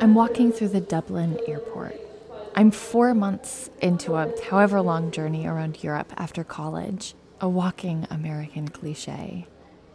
I'm walking through the Dublin airport. I'm four months into a however long journey around Europe after college, a walking American cliche.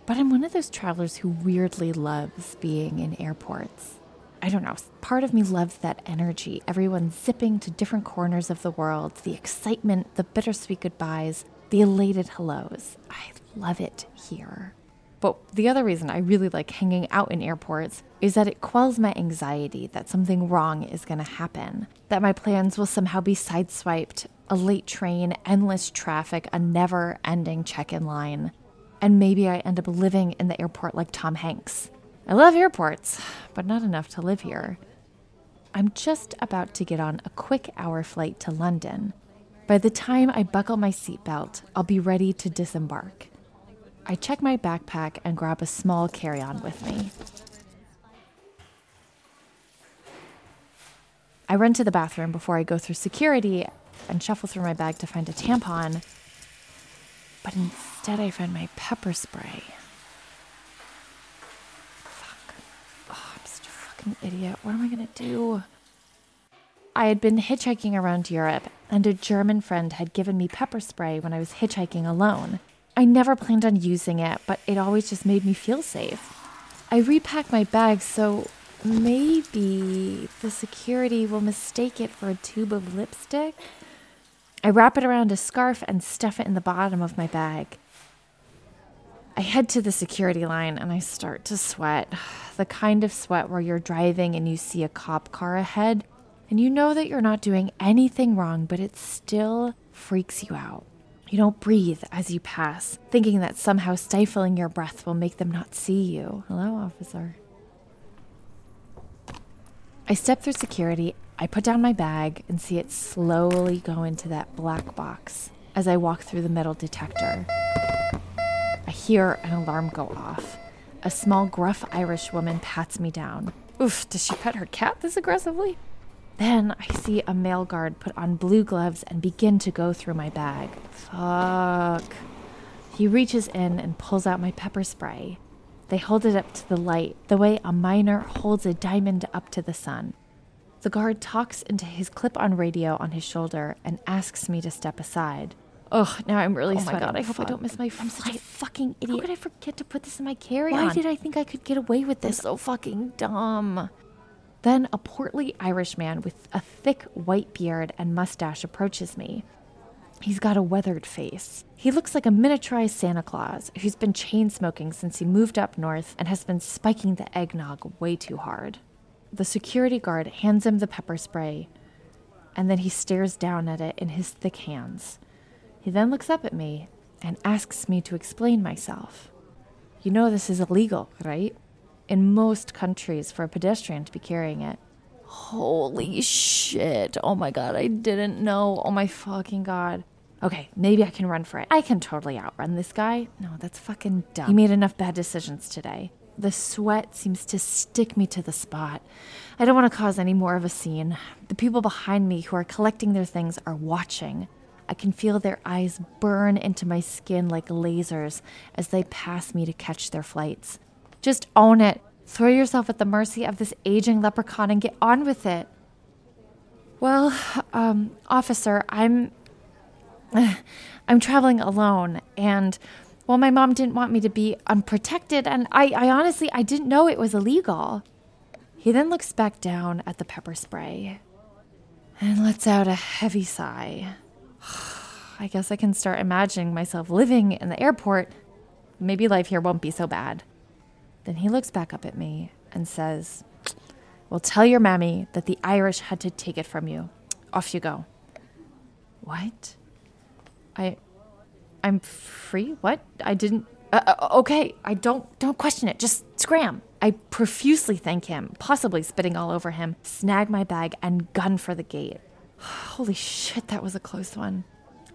But I'm one of those travelers who weirdly loves being in airports. I don't know, part of me loves that energy. Everyone zipping to different corners of the world, the excitement, the bittersweet goodbyes, the elated hellos. I love it here. But the other reason I really like hanging out in airports is that it quells my anxiety that something wrong is going to happen, that my plans will somehow be sideswiped, a late train, endless traffic, a never ending check in line. And maybe I end up living in the airport like Tom Hanks. I love airports, but not enough to live here. I'm just about to get on a quick hour flight to London. By the time I buckle my seatbelt, I'll be ready to disembark. I check my backpack and grab a small carry on with me. I run to the bathroom before I go through security and shuffle through my bag to find a tampon. But instead, I find my pepper spray. Fuck. Oh, I'm such a fucking idiot. What am I gonna do? I had been hitchhiking around Europe, and a German friend had given me pepper spray when I was hitchhiking alone. I never planned on using it, but it always just made me feel safe. I repack my bag so maybe the security will mistake it for a tube of lipstick. I wrap it around a scarf and stuff it in the bottom of my bag. I head to the security line and I start to sweat. The kind of sweat where you're driving and you see a cop car ahead and you know that you're not doing anything wrong, but it still freaks you out. You don't breathe as you pass, thinking that somehow stifling your breath will make them not see you. Hello, officer. I step through security, I put down my bag, and see it slowly go into that black box as I walk through the metal detector. I hear an alarm go off. A small, gruff Irish woman pats me down. Oof, does she pet her cat this aggressively? Then I see a male guard put on blue gloves and begin to go through my bag. Fuck. He reaches in and pulls out my pepper spray. They hold it up to the light, the way a miner holds a diamond up to the sun. The guard talks into his clip on radio on his shoulder and asks me to step aside. Ugh, now I'm really oh sweating. my god, I hope I don't miss my flight. I'm such a fucking idiot. How could I forget to put this in my carry-on? Why did I think I could get away with this? So fucking dumb. Then a portly Irish man with a thick white beard and mustache approaches me. He's got a weathered face. He looks like a miniaturized Santa Claus who's been chain smoking since he moved up north and has been spiking the eggnog way too hard. The security guard hands him the pepper spray, and then he stares down at it in his thick hands. He then looks up at me and asks me to explain myself. You know this is illegal, right? In most countries for a pedestrian to be carrying it. Holy shit. Oh my god, I didn't know. Oh my fucking god. Okay, maybe I can run for it. I can totally outrun this guy. No, that's fucking dumb. He made enough bad decisions today. The sweat seems to stick me to the spot. I don't want to cause any more of a scene. The people behind me who are collecting their things are watching. I can feel their eyes burn into my skin like lasers as they pass me to catch their flights. Just own it. Throw yourself at the mercy of this aging leprechaun and get on with it. Well, um, officer, I'm I'm traveling alone and well my mom didn't want me to be unprotected and I, I honestly I didn't know it was illegal. He then looks back down at the pepper spray and lets out a heavy sigh. I guess I can start imagining myself living in the airport. Maybe life here won't be so bad. Then he looks back up at me and says, Well, tell your mammy that the Irish had to take it from you. Off you go. What? I. I'm free? What? I didn't. Uh, uh, okay, I don't don't question it. Just scram. I profusely thank him, possibly spitting all over him, snag my bag, and gun for the gate. Holy shit, that was a close one.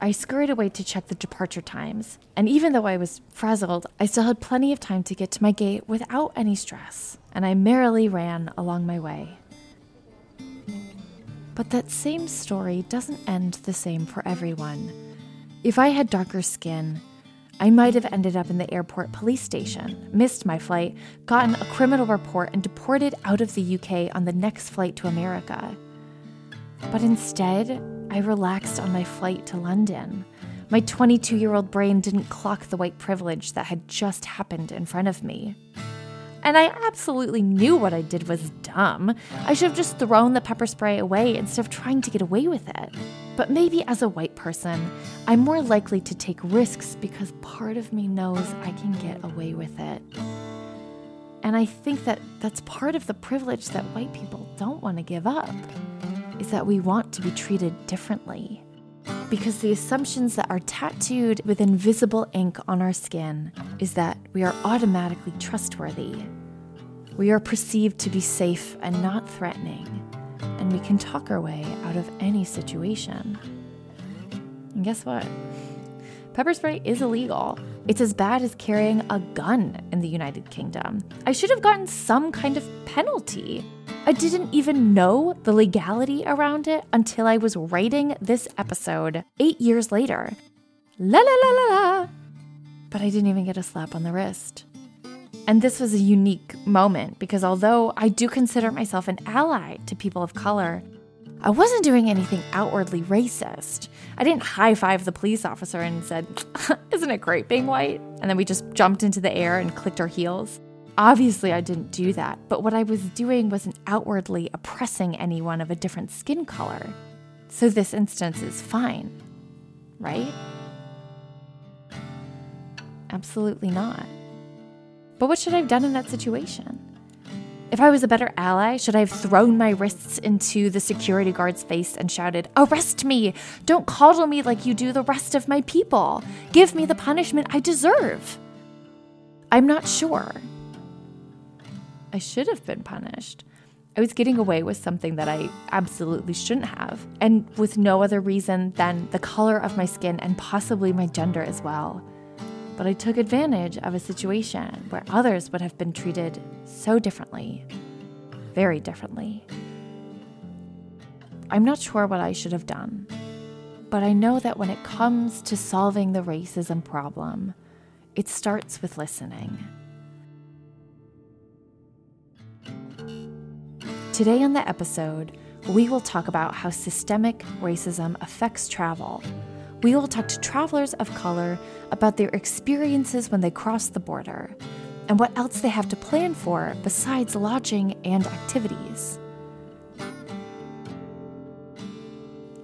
I scurried away to check the departure times, and even though I was frazzled, I still had plenty of time to get to my gate without any stress, and I merrily ran along my way. But that same story doesn't end the same for everyone. If I had darker skin, I might have ended up in the airport police station, missed my flight, gotten a criminal report, and deported out of the UK on the next flight to America. But instead, I relaxed on my flight to London. My 22 year old brain didn't clock the white privilege that had just happened in front of me. And I absolutely knew what I did was dumb. I should have just thrown the pepper spray away instead of trying to get away with it. But maybe as a white person, I'm more likely to take risks because part of me knows I can get away with it. And I think that that's part of the privilege that white people don't want to give up, is that we want to be treated differently. Because the assumptions that are tattooed with invisible ink on our skin is that we are automatically trustworthy. We are perceived to be safe and not threatening, and we can talk our way out of any situation. And guess what? Pepper spray is illegal. It's as bad as carrying a gun in the United Kingdom. I should have gotten some kind of penalty. I didn't even know the legality around it until I was writing this episode eight years later. La la la la la. But I didn't even get a slap on the wrist. And this was a unique moment because although I do consider myself an ally to people of color, I wasn't doing anything outwardly racist. I didn't high five the police officer and said, Isn't it great being white? And then we just jumped into the air and clicked our heels. Obviously, I didn't do that, but what I was doing wasn't outwardly oppressing anyone of a different skin color. So this instance is fine, right? Absolutely not. But what should I have done in that situation? If I was a better ally, should I have thrown my wrists into the security guard's face and shouted, Arrest me! Don't coddle me like you do the rest of my people! Give me the punishment I deserve! I'm not sure. I should have been punished. I was getting away with something that I absolutely shouldn't have, and with no other reason than the color of my skin and possibly my gender as well. But I took advantage of a situation where others would have been treated so differently, very differently. I'm not sure what I should have done, but I know that when it comes to solving the racism problem, it starts with listening. Today on the episode, we will talk about how systemic racism affects travel. We will talk to travelers of color about their experiences when they cross the border and what else they have to plan for besides lodging and activities.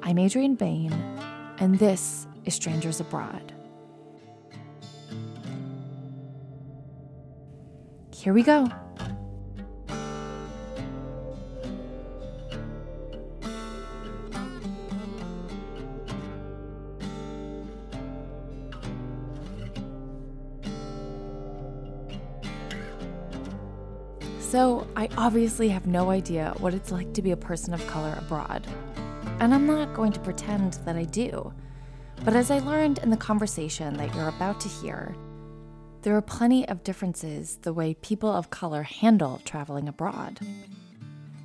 I'm Adrienne Bain, and this is Strangers Abroad. Here we go. Obviously have no idea what it's like to be a person of color abroad. And I'm not going to pretend that I do. But as I learned in the conversation that you're about to hear, there are plenty of differences the way people of color handle traveling abroad.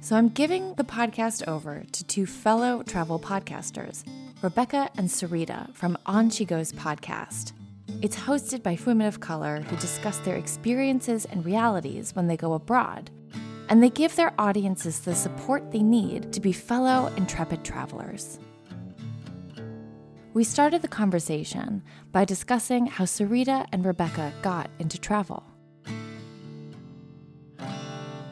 So I'm giving the podcast over to two fellow travel podcasters, Rebecca and Sarita from On She Goes podcast. It's hosted by women of color who discuss their experiences and realities when they go abroad, and they give their audiences the support they need to be fellow intrepid travelers. We started the conversation by discussing how Sarita and Rebecca got into travel.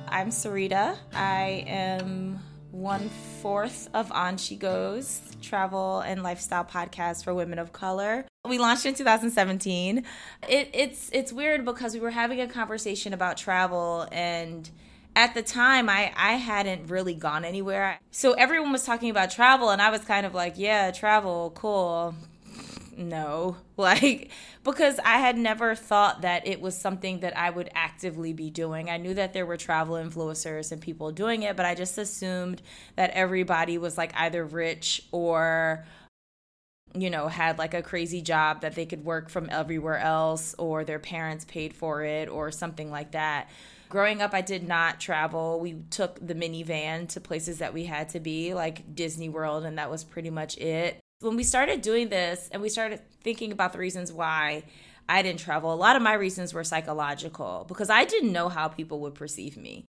I'm Sarita. I am one fourth of On She Goes, travel and lifestyle podcast for women of color. We launched in 2017. It, it's it's weird because we were having a conversation about travel and at the time I, I hadn't really gone anywhere. So everyone was talking about travel and I was kind of like, yeah, travel, cool. No. Like because i had never thought that it was something that i would actively be doing. I knew that there were travel influencers and people doing it but i just assumed that everybody was like either rich or you know had like a crazy job that they could work from everywhere else or their parents paid for it or something like that growing up i did not travel we took the minivan to places that we had to be like disney world and that was pretty much it when we started doing this and we started thinking about the reasons why, I didn't travel. A lot of my reasons were psychological because I didn't know how people would perceive me.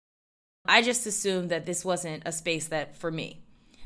I just assumed that this wasn't a space that for me.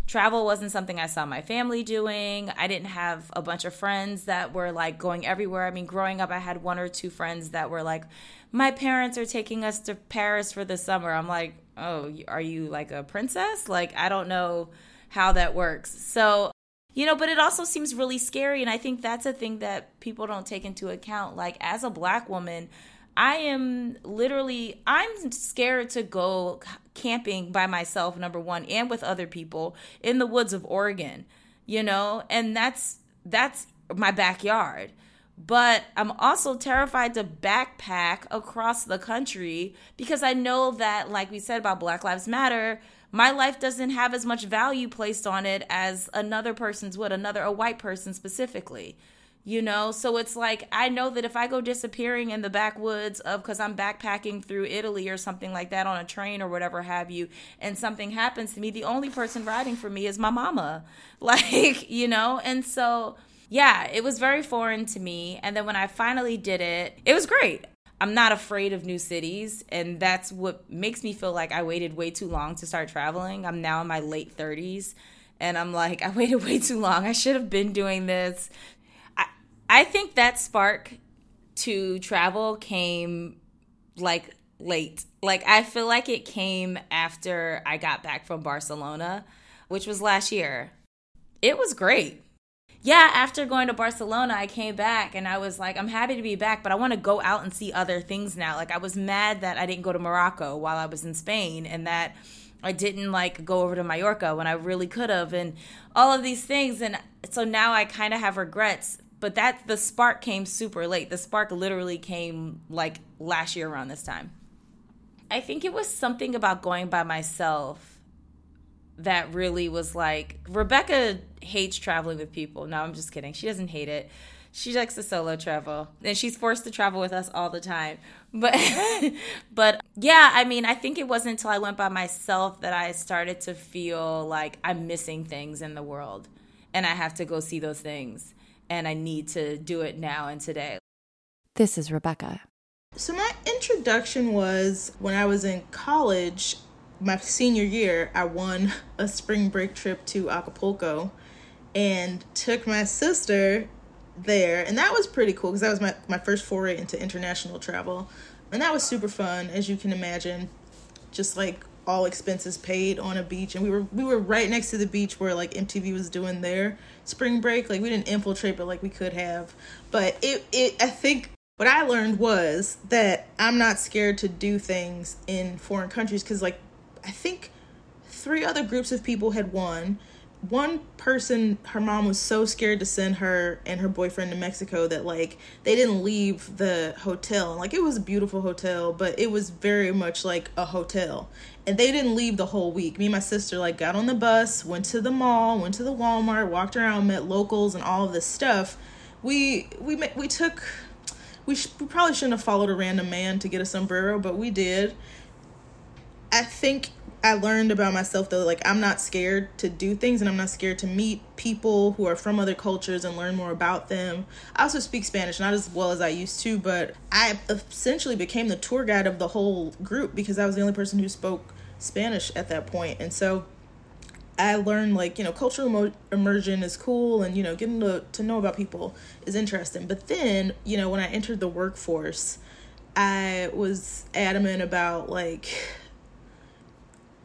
Travel wasn't something I saw my family doing. I didn't have a bunch of friends that were like going everywhere. I mean, growing up, I had one or two friends that were like, my parents are taking us to Paris for the summer. I'm like, oh, are you like a princess? Like, I don't know how that works. So, you know, but it also seems really scary. And I think that's a thing that people don't take into account. Like, as a black woman, I am literally I'm scared to go camping by myself number 1 and with other people in the woods of Oregon, you know? And that's that's my backyard. But I'm also terrified to backpack across the country because I know that like we said about Black Lives Matter, my life doesn't have as much value placed on it as another person's would, another a white person specifically you know? So it's like i know that if i go disappearing in the backwoods of because i'm backpacking through italy or something like that on a train or whatever have you and something happens to me the only person riding for me is my mama. Like you know? And so yeah it was very foreign to me. And then when i finally did it it was great. I'm not afraid of new cities and that's what makes me feel like i waited way too long to start traveling. I'm now in my late 30s and I'm like, I waited way too long. I should have been doing this I think that spark to travel came like late. Like I feel like it came after I got back from Barcelona, which was last year. It was great. Yeah, after going to Barcelona, I came back and I was like, I'm happy to be back, but I want to go out and see other things now. Like I was mad that I didn't go to Morocco while I was in Spain and that I didn't like go over to Mallorca when I really could have and all of these things and so now I kind of have regrets but that the spark came super late. The spark literally came like last year around this time. I think it was something about going by myself that really was like Rebecca hates traveling with people. No, I'm just kidding. She doesn't hate it. She likes to solo travel and she's forced to travel with us all the time. But but yeah, I mean, I think it wasn't until I went by myself that I started to feel like I'm missing things in the world and I have to go see those things and I need to do it now and today. This is Rebecca. So, my introduction was when I was in college, my senior year, I won a spring break trip to Acapulco and took my sister there. And that was pretty cool because that was my, my first foray into international travel. And that was super fun, as you can imagine. Just like all expenses paid on a beach and we were we were right next to the beach where like MTV was doing their spring break. Like we didn't infiltrate but like we could have. But it it I think what I learned was that I'm not scared to do things in foreign countries cuz like I think three other groups of people had won. One person her mom was so scared to send her and her boyfriend to Mexico that like they didn't leave the hotel. Like it was a beautiful hotel but it was very much like a hotel and they didn't leave the whole week. Me and my sister like got on the bus went to the mall went to the Walmart walked around met locals and all of this stuff. We we we took we, sh- we probably shouldn't have followed a random man to get a sombrero but we did. I think I learned about myself though, like I'm not scared to do things and I'm not scared to meet people who are from other cultures and learn more about them. I also speak Spanish, not as well as I used to, but I essentially became the tour guide of the whole group because I was the only person who spoke Spanish at that point. And so I learned like, you know, cultural immersion is cool and, you know, getting to, to know about people is interesting. But then, you know, when I entered the workforce, I was adamant about like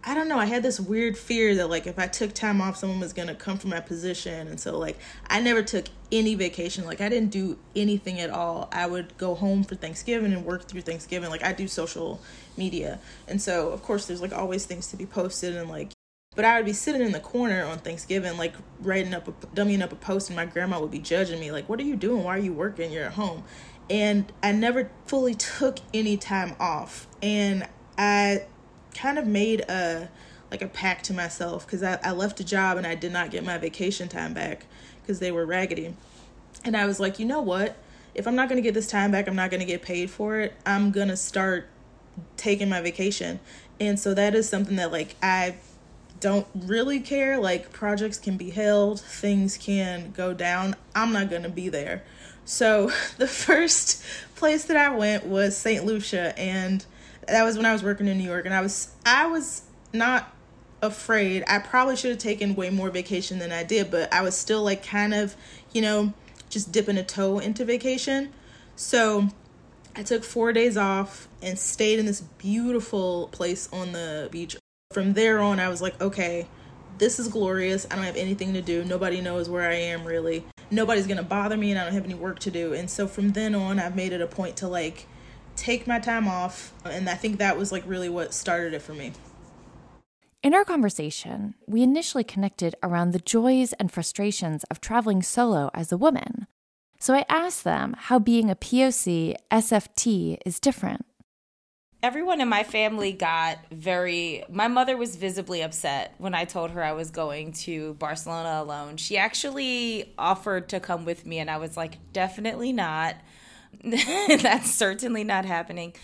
I don't know. I had this weird fear that like if I took time off, someone was gonna come for my position, and so like I never took any vacation. Like I didn't do anything at all. I would go home for Thanksgiving and work through Thanksgiving. Like I do social media, and so of course there's like always things to be posted and like. But I would be sitting in the corner on Thanksgiving, like writing up, a, dummying up a post, and my grandma would be judging me, like, "What are you doing? Why are you working? You're at home." And I never fully took any time off, and I kind of made a like a pact to myself because I, I left a job and I did not get my vacation time back because they were raggedy. And I was like, you know what? If I'm not going to get this time back, I'm not going to get paid for it. I'm going to start taking my vacation. And so that is something that like I don't really care. Like projects can be held, things can go down. I'm not going to be there. So the first place that I went was St. Lucia and that was when I was working in New York and I was I was not afraid. I probably should have taken way more vacation than I did, but I was still like kind of, you know, just dipping a toe into vacation. So I took four days off and stayed in this beautiful place on the beach. From there on, I was like, okay, this is glorious. I don't have anything to do. Nobody knows where I am really. Nobody's gonna bother me, and I don't have any work to do. And so from then on, I've made it a point to like take my time off. And I think that was like really what started it for me. In our conversation, we initially connected around the joys and frustrations of traveling solo as a woman. So I asked them how being a POC SFT is different. Everyone in my family got very. My mother was visibly upset when I told her I was going to Barcelona alone. She actually offered to come with me, and I was like, definitely not. That's certainly not happening.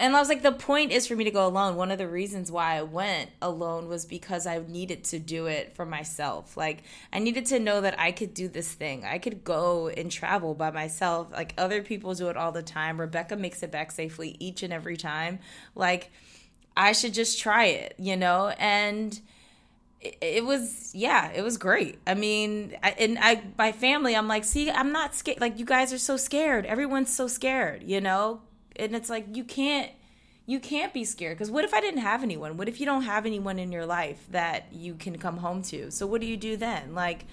And I was like, the point is for me to go alone. One of the reasons why I went alone was because I needed to do it for myself. Like, I needed to know that I could do this thing. I could go and travel by myself. Like, other people do it all the time. Rebecca makes it back safely each and every time. Like, I should just try it, you know? And it, was yeah it was great. I mean I, and i my family i'm like see i'm not scared. Like you guys are so scared. Everyone's so scared you know? And it's like you can't you can't be scared. Because what if i didn't have anyone? What if you don't have anyone in your life that you can come home to? So what do you do then? Like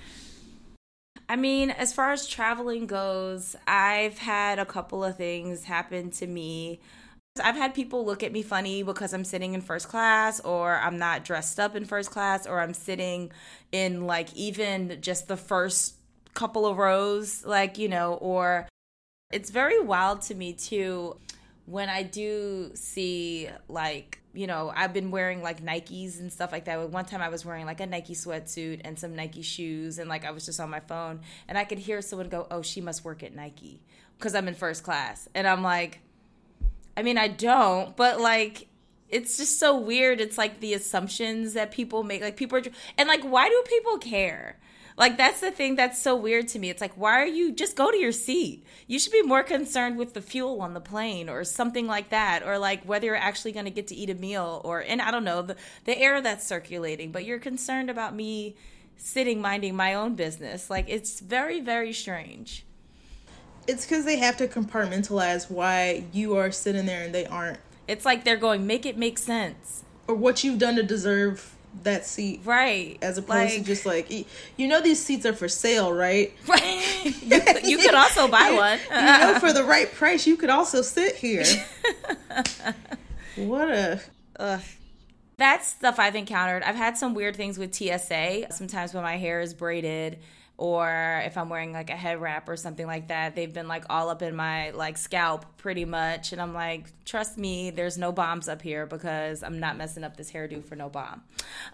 I mean, as far as traveling goes, I've had a couple of things happen to me I've had people look at me funny because I'm sitting in first class or I'm not dressed up in first class or I'm sitting in like even just the first couple of rows, like, you know, or it's very wild to me too when I do see like, you know, I've been wearing like Nikes and stuff like that. One time I was wearing like a Nike sweatsuit and some Nike shoes and like I was just on my phone and I could hear someone go, "Oh, she must work at Nike." Cuz I'm in first class. And I'm like, I mean, I don't, but like it's just so weird. It's like the assumptions that people make. Like people are, and like, why do people care? Like that's the thing that's so weird to me. It's like, why are you just go to your seat? You should be more concerned with the fuel on the plane or something like that, or like whether you're actually going to get to eat a meal or and I don't know the the air that's circulating. But you're concerned about me sitting minding my own business. Like it's very very strange. It's because they have to compartmentalize why you are sitting there and they aren't. It's like they're going, make it make sense. Or what you've done to deserve that seat. Right. As opposed like, to just like, you know, these seats are for sale, right? Right. you, you could also buy one. you know, for the right price, you could also sit here. what a. Ugh. That's stuff I've encountered. I've had some weird things with TSA. Sometimes when my hair is braided, or if I'm wearing like a head wrap or something like that, they've been like all up in my like scalp pretty much. And I'm like, trust me, there's no bombs up here because I'm not messing up this hairdo for no bomb.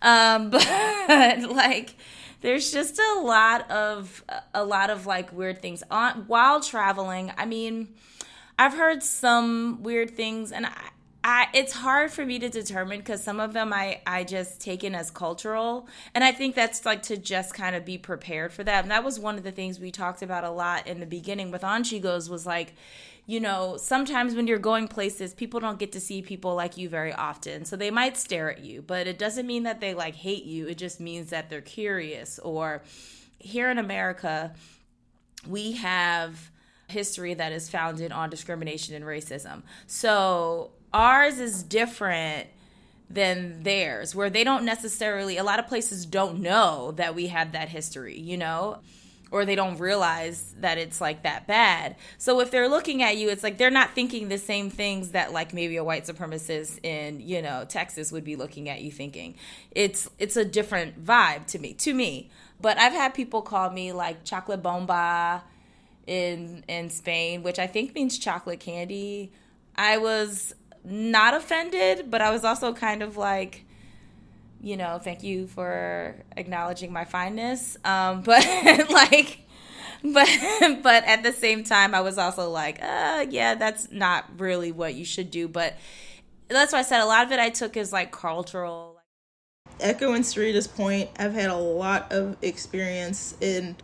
Um, but like, there's just a lot of a lot of like weird things on while traveling. I mean, I've heard some weird things, and I, I, it's hard for me to determine because some of them I, I just take in as cultural. And I think that's like to just kind of be prepared for that. And that was one of the things we talked about a lot in the beginning with On She Goes was like, you know, sometimes when you're going places, people don't get to see people like you very often. So they might stare at you, but it doesn't mean that they like hate you. It just means that they're curious. Or here in America, we have history that is founded on discrimination and racism. So ours is different than theirs where they don't necessarily a lot of places don't know that we have that history you know? Or they don't realize that it's like that bad. So if they're looking at you it's like they're not thinking the same things that like maybe a white supremacist in you know texas would be looking at you thinking. It's it's a different vibe to me to me. But i've had people call me like chocolate bomba in in spain which i think means chocolate candy. I was not offended, but I was also kind of like, you know, thank you for acknowledging my fineness. Um, but like, but but at the same time, I was also like, uh, yeah, that's not really what you should do. But that's why I said a lot of it I took as like cultural. Echoing Sarita's point, I've had a lot of experience in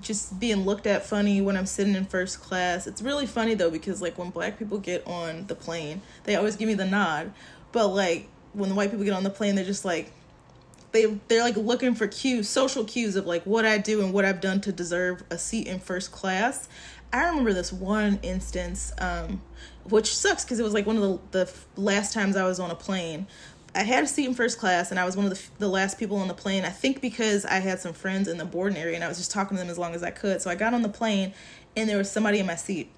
just being looked at funny when I'm sitting in first class. It's really funny though because like when black people get on the plane, they always give me the nod. But like when the white people get on the plane, they're just like they they're like looking for cues, social cues of like what I do and what I've done to deserve a seat in first class. I remember this one instance, um, which sucks because it was like one of the the last times I was on a plane. I had a seat in first class, and I was one of the, the last people on the plane. I think because I had some friends in the boarding area, and I was just talking to them as long as I could. So I got on the plane, and there was somebody in my seat.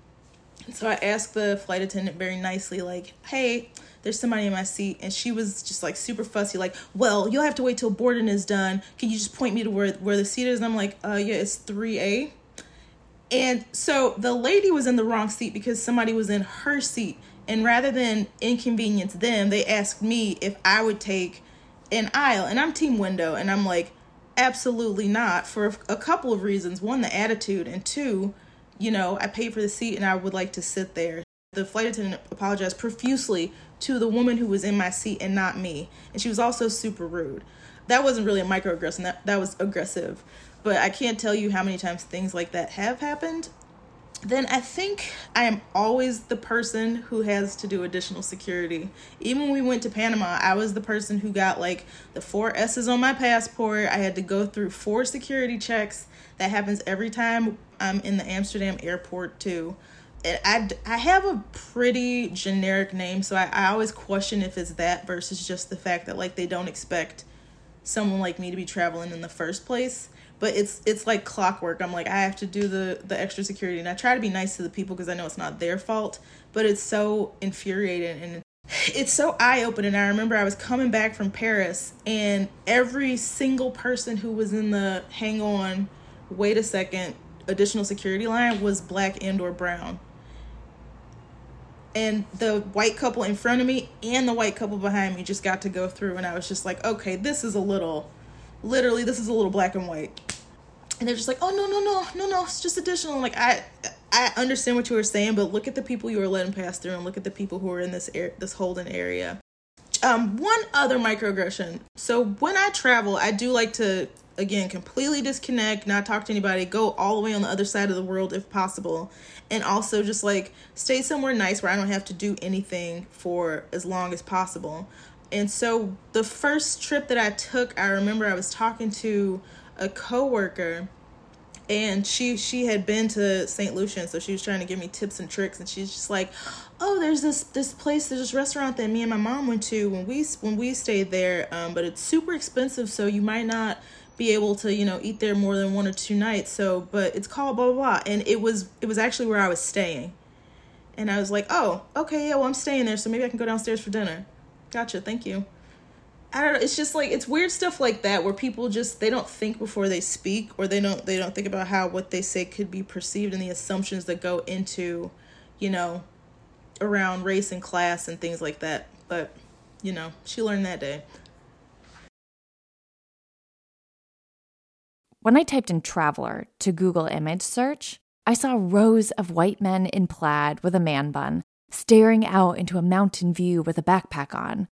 So I asked the flight attendant very nicely, like, "Hey, there's somebody in my seat and she was just like super fussy like well you'll have to wait till boarding is done can you just point me to where where the seat is and i'm like uh yeah it's 3a and so the lady was in the wrong seat because somebody was in her seat and rather than inconvenience them they asked me if i would take an aisle and i'm team window and i'm like absolutely not for a couple of reasons one the attitude and two you know i paid for the seat and i would like to sit there the flight attendant apologized profusely to the woman who was in my seat and not me. And she was also super rude. That wasn't really a microaggression, that, that was aggressive. But I can't tell you how many times things like that have happened. Then I think I am always the person who has to do additional security. Even when we went to Panama, I was the person who got like the four S's on my passport. I had to go through four security checks. That happens every time I'm in the Amsterdam airport, too. I, I have a pretty generic name, so I, I always question if it's that versus just the fact that like they don't expect someone like me to be traveling in the first place. But it's it's like clockwork. I'm like I have to do the the extra security, and I try to be nice to the people because I know it's not their fault. But it's so infuriating and it's so eye opening. I remember I was coming back from Paris, and every single person who was in the hang on, wait a second, additional security line was black and or brown and the white couple in front of me and the white couple behind me just got to go through and i was just like okay this is a little literally this is a little black and white and they're just like oh no no no no no it's just additional. Like i i understand what you were saying but look at the people you are letting pass through and look at the people who are in this air this holding area. Um one other microaggression. So when i travel i do like to again completely disconnect not talk to anybody go all the way on the other side of the world if possible and also just like stay somewhere nice where i don't have to do anything for as long as possible. And so the first trip that i took i remember i was talking to a coworker and she she had been to St. Lucian, so she was trying to give me tips and tricks, and she's just like, "Oh, there's this this place, there's this restaurant that me and my mom went to when we when we stayed there, um, but it's super expensive, so you might not be able to you know eat there more than one or two nights so but it's called blah blah blah and it was it was actually where i was staying and i was like oh okay yeah well i'm staying there so maybe i can go downstairs for dinner gotcha thank you i don't know it's just like it's weird stuff like that where people just they don't think before they speak or they don't they don't think about how what they say could be perceived and the assumptions that go into you know around race and class and things like that but you know she learned that day When I typed in traveler to Google image search, I saw rows of white men in plaid with a man bun staring out into a mountain view with a backpack on.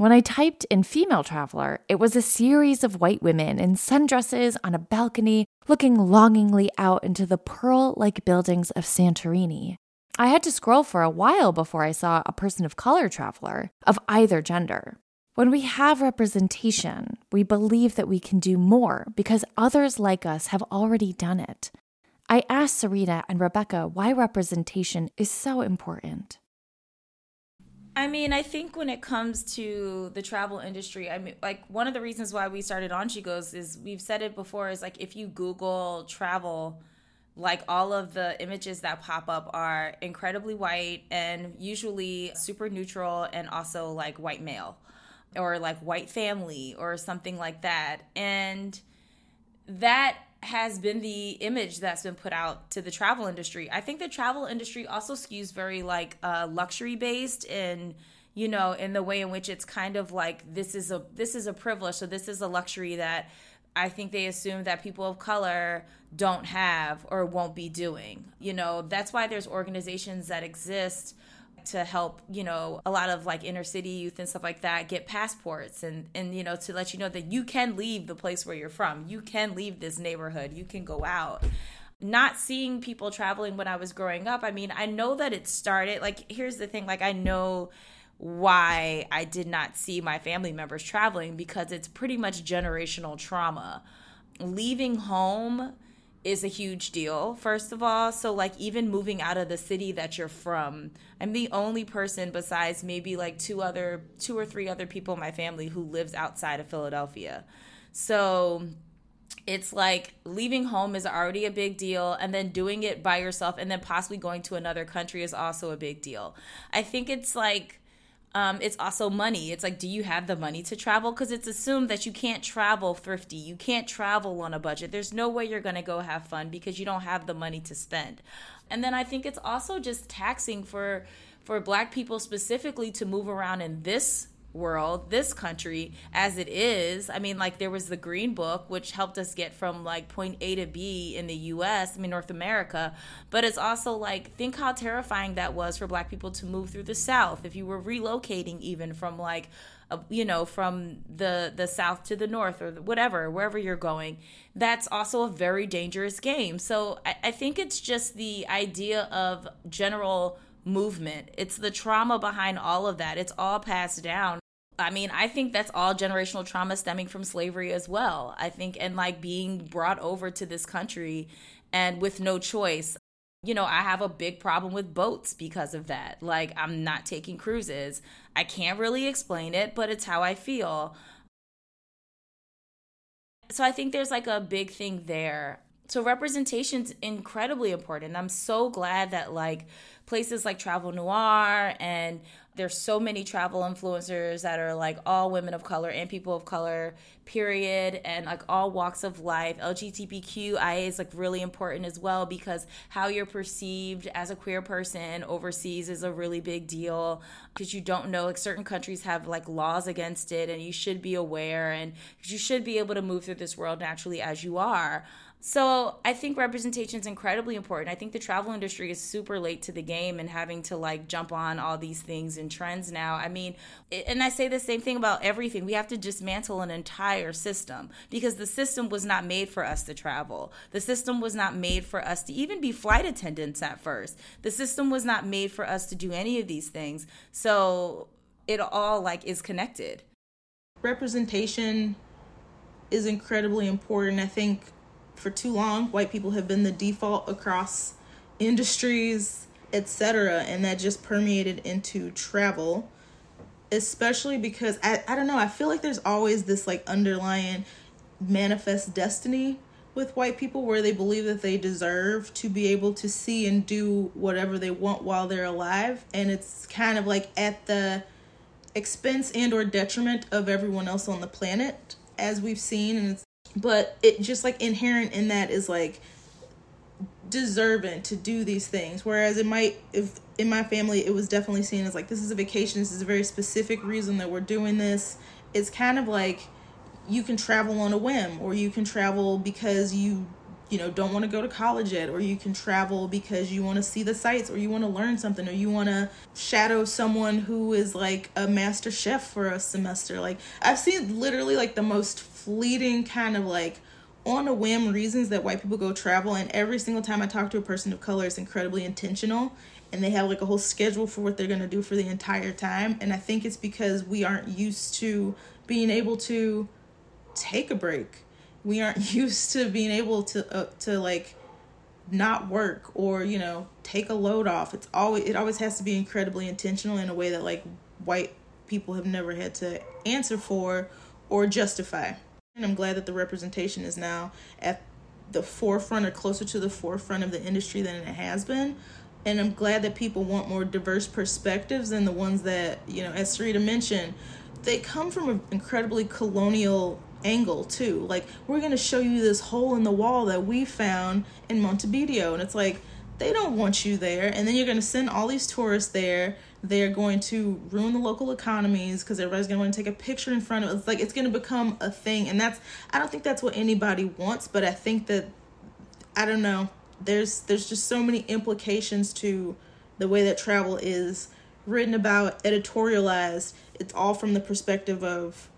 When I typed in female traveler, it was a series of white women in sundresses on a balcony looking longingly out into the pearl like buildings of Santorini. I had to scroll for a while before I saw a person of color traveler of either gender. When we have representation, we believe that we can do more because others like us have already done it. I asked Sarita and Rebecca why representation is so important. I mean, I think when it comes to the travel industry, I mean, like one of the reasons why we started on She Goes is we've said it before is like if you Google travel, like all of the images that pop up are incredibly white and usually super neutral and also like white male or like white family or something like that. And that has been the image that's been put out to the travel industry. I think the travel industry also skews very like uh, luxury based and you know in the way in which it's kind of like this is a this is a privilege so this is a luxury that I think they assume that people of color don't have or won't be doing. You know, that's why there's organizations that exist to help you know a lot of like inner city youth and stuff like that get passports and and you know to let you know that you can leave the place where you're from. You can leave this neighborhood. You can go out. Not seeing people traveling when i was growing up i mean i know that it started like here's the thing like i know why i did not see my family members traveling because it's pretty much generational trauma. Leaving home is a huge deal, first of all. So, like, even moving out of the city that you're from, I'm the only person besides maybe like two other, two or three other people in my family who lives outside of Philadelphia. So, it's like leaving home is already a big deal, and then doing it by yourself and then possibly going to another country is also a big deal. I think it's like, um, it's also money. It's like, do you have the money to travel? Because it's assumed that you can't travel thrifty. You can't travel on a budget. There's no way you're going to go have fun because you don't have the money to spend. And then I think it's also just taxing for for black people specifically to move around in this world, this country as it is. I mean, like there was the Green Book, which helped us get from like point A to B in the US, I mean, North America. But it's also like, think how terrifying that was for black people to move through the South. If you were relocating even from like, you know, from the the south to the north or whatever, wherever you're going, that's also a very dangerous game. So I, I think it's just the idea of general movement. It's the trauma behind all of that. It's all passed down. I mean, I think that's all generational trauma stemming from slavery as well. I think, and like being brought over to this country and with no choice. You know, I have a big problem with boats because of that. Like, I'm not taking cruises. I can't really explain it, but it's how I feel. So I think there's like a big thing there. So representation's incredibly important. I'm so glad that like places like Travel Noir and there's so many travel influencers that are like all women of color and people of color period and like all walks of life lgbtqia is like really important as well because how you're perceived as a queer person overseas is a really big deal because you don't know like certain countries have like laws against it and you should be aware and you should be able to move through this world naturally as you are so I think representation is incredibly important. I think the travel industry is super late to the game and having to like jump on all these things and trends now. I mean, and I say the same thing about everything. We have to dismantle an entire system because the system was not made for us to travel. The system was not made for us to even be flight attendants at first. The system was not made for us to do any of these things. So it all like is connected. Representation is incredibly important. I think for too long, white people have been the default across industries, etc., and that just permeated into travel. Especially because I, I don't know, I feel like there's always this like underlying manifest destiny with white people where they believe that they deserve to be able to see and do whatever they want while they're alive and it's kind of like at the expense and or detriment of everyone else on the planet as we've seen and but it just like inherent in that is like deserving to do these things. Whereas it might if in my family it was definitely seen as like this is a vacation this is a very specific reason that we're doing this. It's kind of like you can travel on a whim or you can travel because you you know don't want to go to college yet or you can travel because you want to see the sights or you want to learn something or you want to shadow someone who is like a master chef for a semester. Like i've seen literally like the most fleeting kind of like on a whim reasons that white people go travel and every single time i talk to a person of color it's incredibly intentional and they have like a whole schedule for what they're going to do for the entire time and i think it's because we aren't used to being able to take a break. We aren't used to being able to uh, to like not work or you know take a load off. It's always it always has to be incredibly intentional in a way that like white people have never had to answer for or justify I'm glad that the representation is now at the forefront or closer to the forefront of the industry than it has been. And I'm glad that people want more diverse perspectives than the ones that, you know, as Sarita mentioned, they come from an incredibly colonial angle too. Like, we're going to show you this hole in the wall that we found in Montevideo. And it's like, they don't want you there. And then you're going to send all these tourists there they're going to ruin the local economies because everybody's going to want to take a picture in front of it. It's like it's going to become a thing. And that's, I don't think that's what anybody wants, but I think that, I don't know, there's, there's just so many implications to the way that travel is written about, editorialized, it's all from the perspective of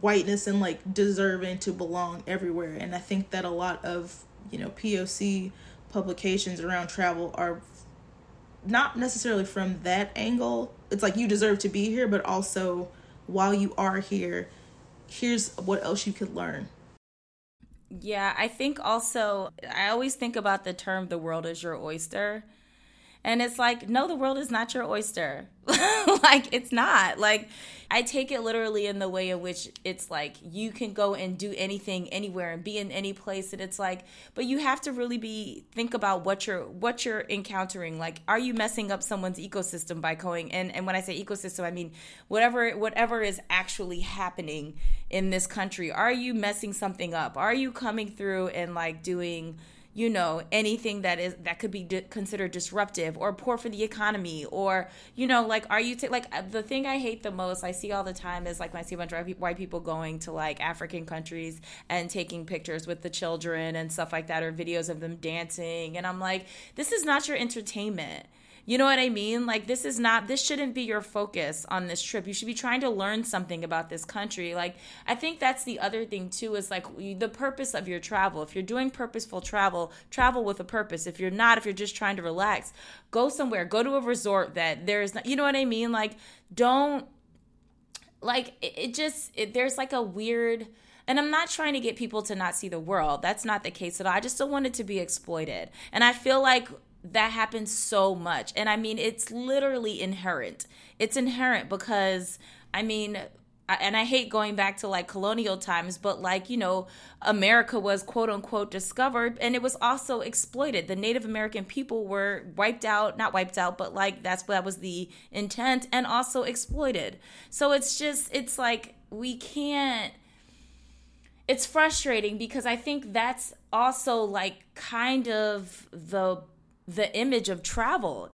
whiteness and like deserving to belong everywhere. And I think that a lot of, you know, POC publications around travel are not necessarily from that angle. It's like you deserve to be here, but also while you are here, here's what else you could learn. Yeah, I think also, I always think about the term the world is your oyster. And it's like, no, the world is not your oyster. like, it's not. Like, I take it literally in the way in which it's like you can go and do anything anywhere and be in any place. And it's like, but you have to really be think about what you're what you're encountering. Like, are you messing up someone's ecosystem by going and, and when I say ecosystem, I mean whatever whatever is actually happening in this country. Are you messing something up? Are you coming through and like doing you know anything that is that could be considered disruptive or poor for the economy or you know like are you t- like uh, the thing i hate the most i see all the time is like when i see a bunch of white people going to like african countries and taking pictures with the children and stuff like that or videos of them dancing and i'm like this is not your entertainment you know what I mean? Like, this is not, this shouldn't be your focus on this trip. You should be trying to learn something about this country. Like, I think that's the other thing, too, is like the purpose of your travel. If you're doing purposeful travel, travel with a purpose. If you're not, if you're just trying to relax, go somewhere, go to a resort that there's, not, you know what I mean? Like, don't, like, it, it just, it, there's like a weird, and I'm not trying to get people to not see the world. That's not the case at all. I just don't want it to be exploited. And I feel like that happens so much. And I mean, it's literally inherent. It's inherent because, I mean, and I hate going back to like colonial times, but like, you know, America was quote unquote discovered and it was also exploited. The Native American people were wiped out, not wiped out, but like that's that was the intent and also exploited. So it's just, it's like we can't, it's frustrating because I think that's also like kind of the the image of travel.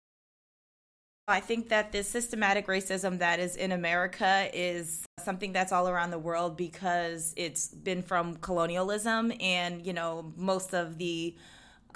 I think that this systematic racism that is in America is something that's all around the world because it's been from colonialism and, you know, most of the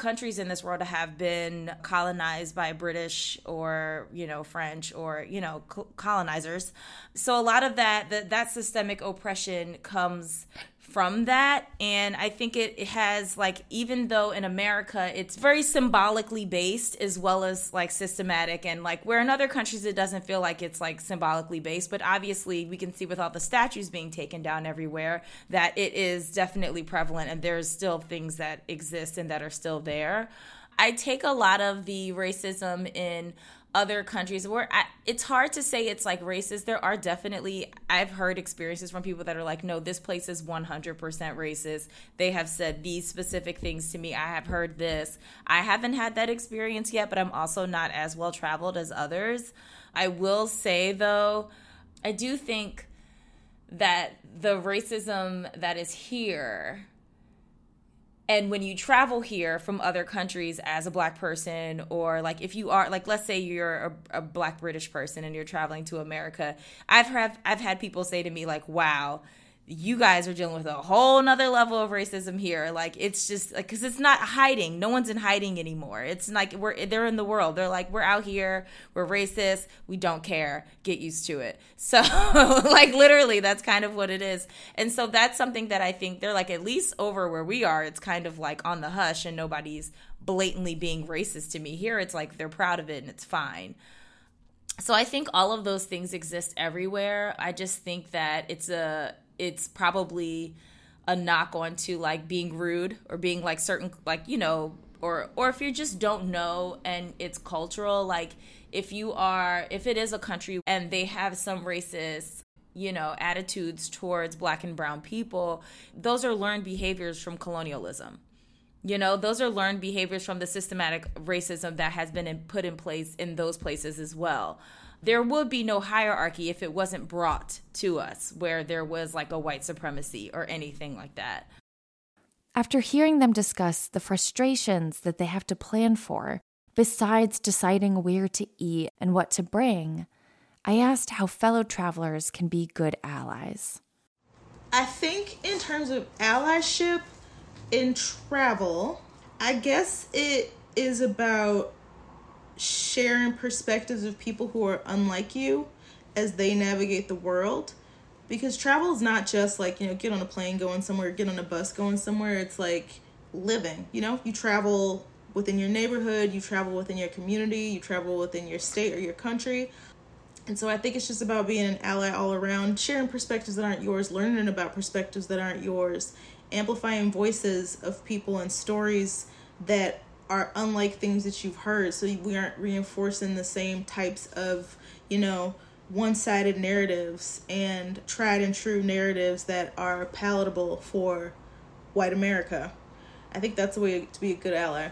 countries in this world have been colonized by British or you know French or you know colonizers. So a lot of that that, that systemic oppression comes from that and i think it, it, has like even though in america it's very symbolically based as well as like systematic and like where in other countries it doesn't feel like it's like symbolically based but obviously we can see with all the statues being taken down everywhere that it is definitely prevalent and there's still things that exist and that are still there. I take a lot of the racism in other countries where I, it's hard to say it's like racist. There are definitely, I've heard experiences from people that are like, no, this place is 100% racist. They have said these specific things to me. I have heard this. I haven't had that experience yet, but I'm also not as well traveled as others. I will say, though, I do think that the racism that is here and when you travel here from other countries as a black person or like if you are like let's say you're a, a black british person and you're traveling to america i've had i've had people say to me like wow you guys are dealing with a whole nother level of racism here. Like it's just like because it's not hiding. No one's in hiding anymore. It's like we're they're in the world. They're like we're out here. We're racist. We don't care. Get used to it. So like literally, that's kind of what it is. And so that's something that I think they're like at least over where we are. It's kind of like on the hush and nobody's blatantly being racist to me. Here it's like they're proud of it and it's fine. So I think all of those things exist everywhere. I just think that it's a it's probably a knock on to like being rude or being like certain like you know or or if you just don't know and it's cultural like if you are if it is a country and they have some racist you know attitudes towards black and brown people those are learned behaviors from colonialism. You know those are learned behaviors from the systematic racism that has been in, put in place in those places as well there would be no hierarchy if it wasn't brought to us where there was like a white supremacy or anything like that. After hearing them discuss the frustrations that they have to plan for, besides deciding where to eat and what to bring, I asked how fellow travelers can be good allies. I think, in terms of allyship in travel, I guess it is about sharing perspectives of people who are unlike you as they navigate the world. Because travel is not just like you know get on a plane going somewhere get on a bus going somewhere. It's like living you know? You travel within your neighborhood you travel within your community you travel within your state or your country. And so i think it's just about being an ally all around sharing perspectives that aren't yours learning about perspectives that aren't yours amplifying voices of people and stories that are unlike things that you've heard. So we aren't reinforcing the same types of you know one-sided narratives and tried and true narratives that are palatable for white america. I think that's a way to be a good ally.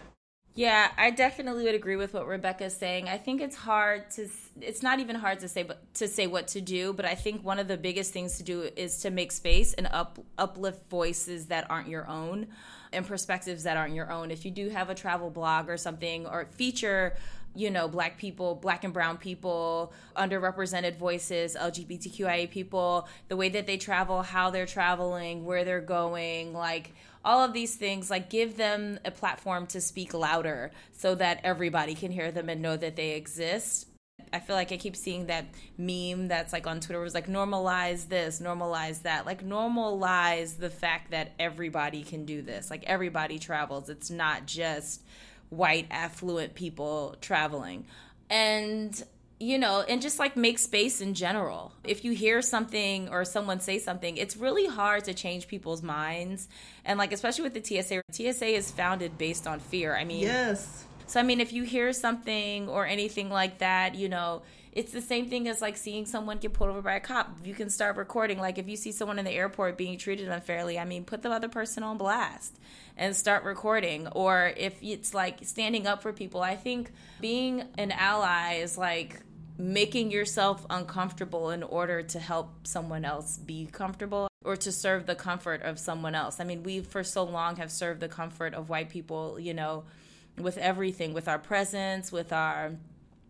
Yeah, I definitely would agree with what Rebecca's saying. I think it's hard to it's not even hard to say but to say what to do, but I think one of the biggest things to do is to make space and up uplift voices that aren't your own and perspectives that aren't your own. If you do have a travel blog or something or feature you know, black people, black and brown people, underrepresented voices, LGBTQIA people, the way that they travel, how they're traveling, where they're going, like all of these things, like give them a platform to speak louder so that everybody can hear them and know that they exist. I feel like I keep seeing that meme that's like on Twitter was like normalize this, normalize that. Like normalize the fact that everybody can do this. Like everybody travels. It's not just white affluent people traveling. And you know, and just like make space in general. If you hear something or someone say something, it's really hard to change people's minds. And like, especially with the TSA, TSA is founded based on fear. I mean, yes. So, I mean, if you hear something or anything like that, you know, it's the same thing as like seeing someone get pulled over by a cop. You can start recording. Like, if you see someone in the airport being treated unfairly, I mean, put the other person on blast and start recording. Or if it's like standing up for people, I think being an ally is like making yourself uncomfortable in order to help someone else be comfortable or to serve the comfort of someone else. I mean, we for so long have served the comfort of white people, you know, with everything, with our presence, with our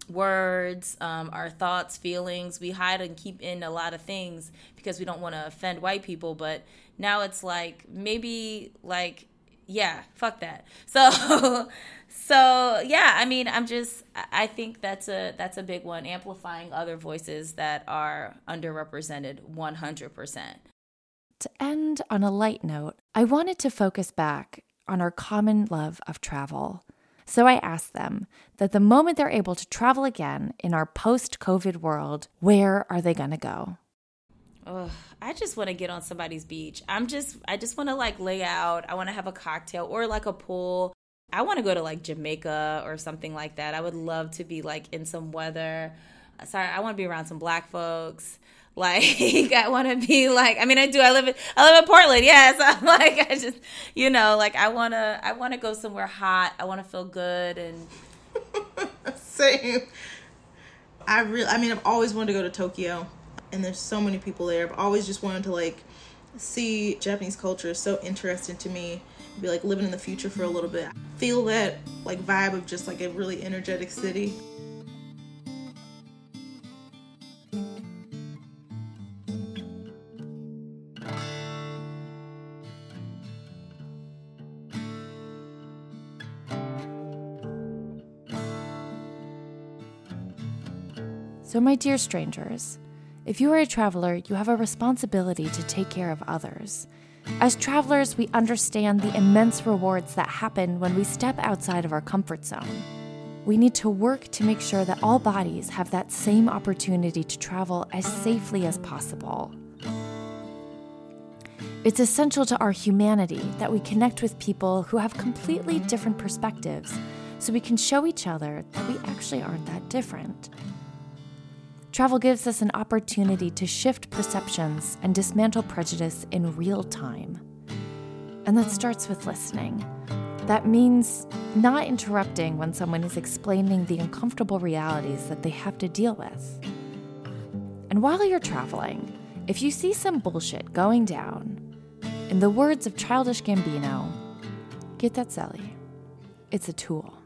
words, um, our thoughts, feelings. We hide and keep in a lot of things because we don't want to offend white people. But now it's like maybe like yeah, fuck that. So so yeah, I mean, I'm just I think that's a that's a big one amplifying other voices that are underrepresented 100%. To end on a light note, I wanted to focus back on our common love of travel. So I asked them that the moment they're able to travel again in our post COVID world, where are they going to go? Ugh, I just want to get on somebody's beach. I'm just, I just want to like lay out. I want to have a cocktail or like a pool. I want to go to like Jamaica or something like that. I would love to be like in some weather. Sorry, I want to be around some black folks. Like I want to be like I mean I do I live in I live in Portland yes I'm like I just you know like I want to I want to go somewhere hot I want to feel good and same I really I mean I've always wanted to go to Tokyo and there's so many people there. I've always just wanted to like see Japanese culture. It's so interesting to me. Be like living in the future for a little bit. Feel that like vibe of just like a really energetic city. So, my dear strangers, if you are a traveler, you have a responsibility to take care of others. As travelers, we understand the immense rewards that happen when we step outside of our comfort zone. We need to work to make sure that all bodies have that same opportunity to travel as safely as possible. It's essential to our humanity that we connect with people who have completely different perspectives so we can show each other that we actually aren't that different. Travel gives us an opportunity to shift perceptions and dismantle prejudice in real time. And that starts with listening. That means not interrupting when someone is explaining the uncomfortable realities that they have to deal with. And while you're traveling, if you see some bullshit going down, in the words of Childish Gambino, get that celly. It's a tool.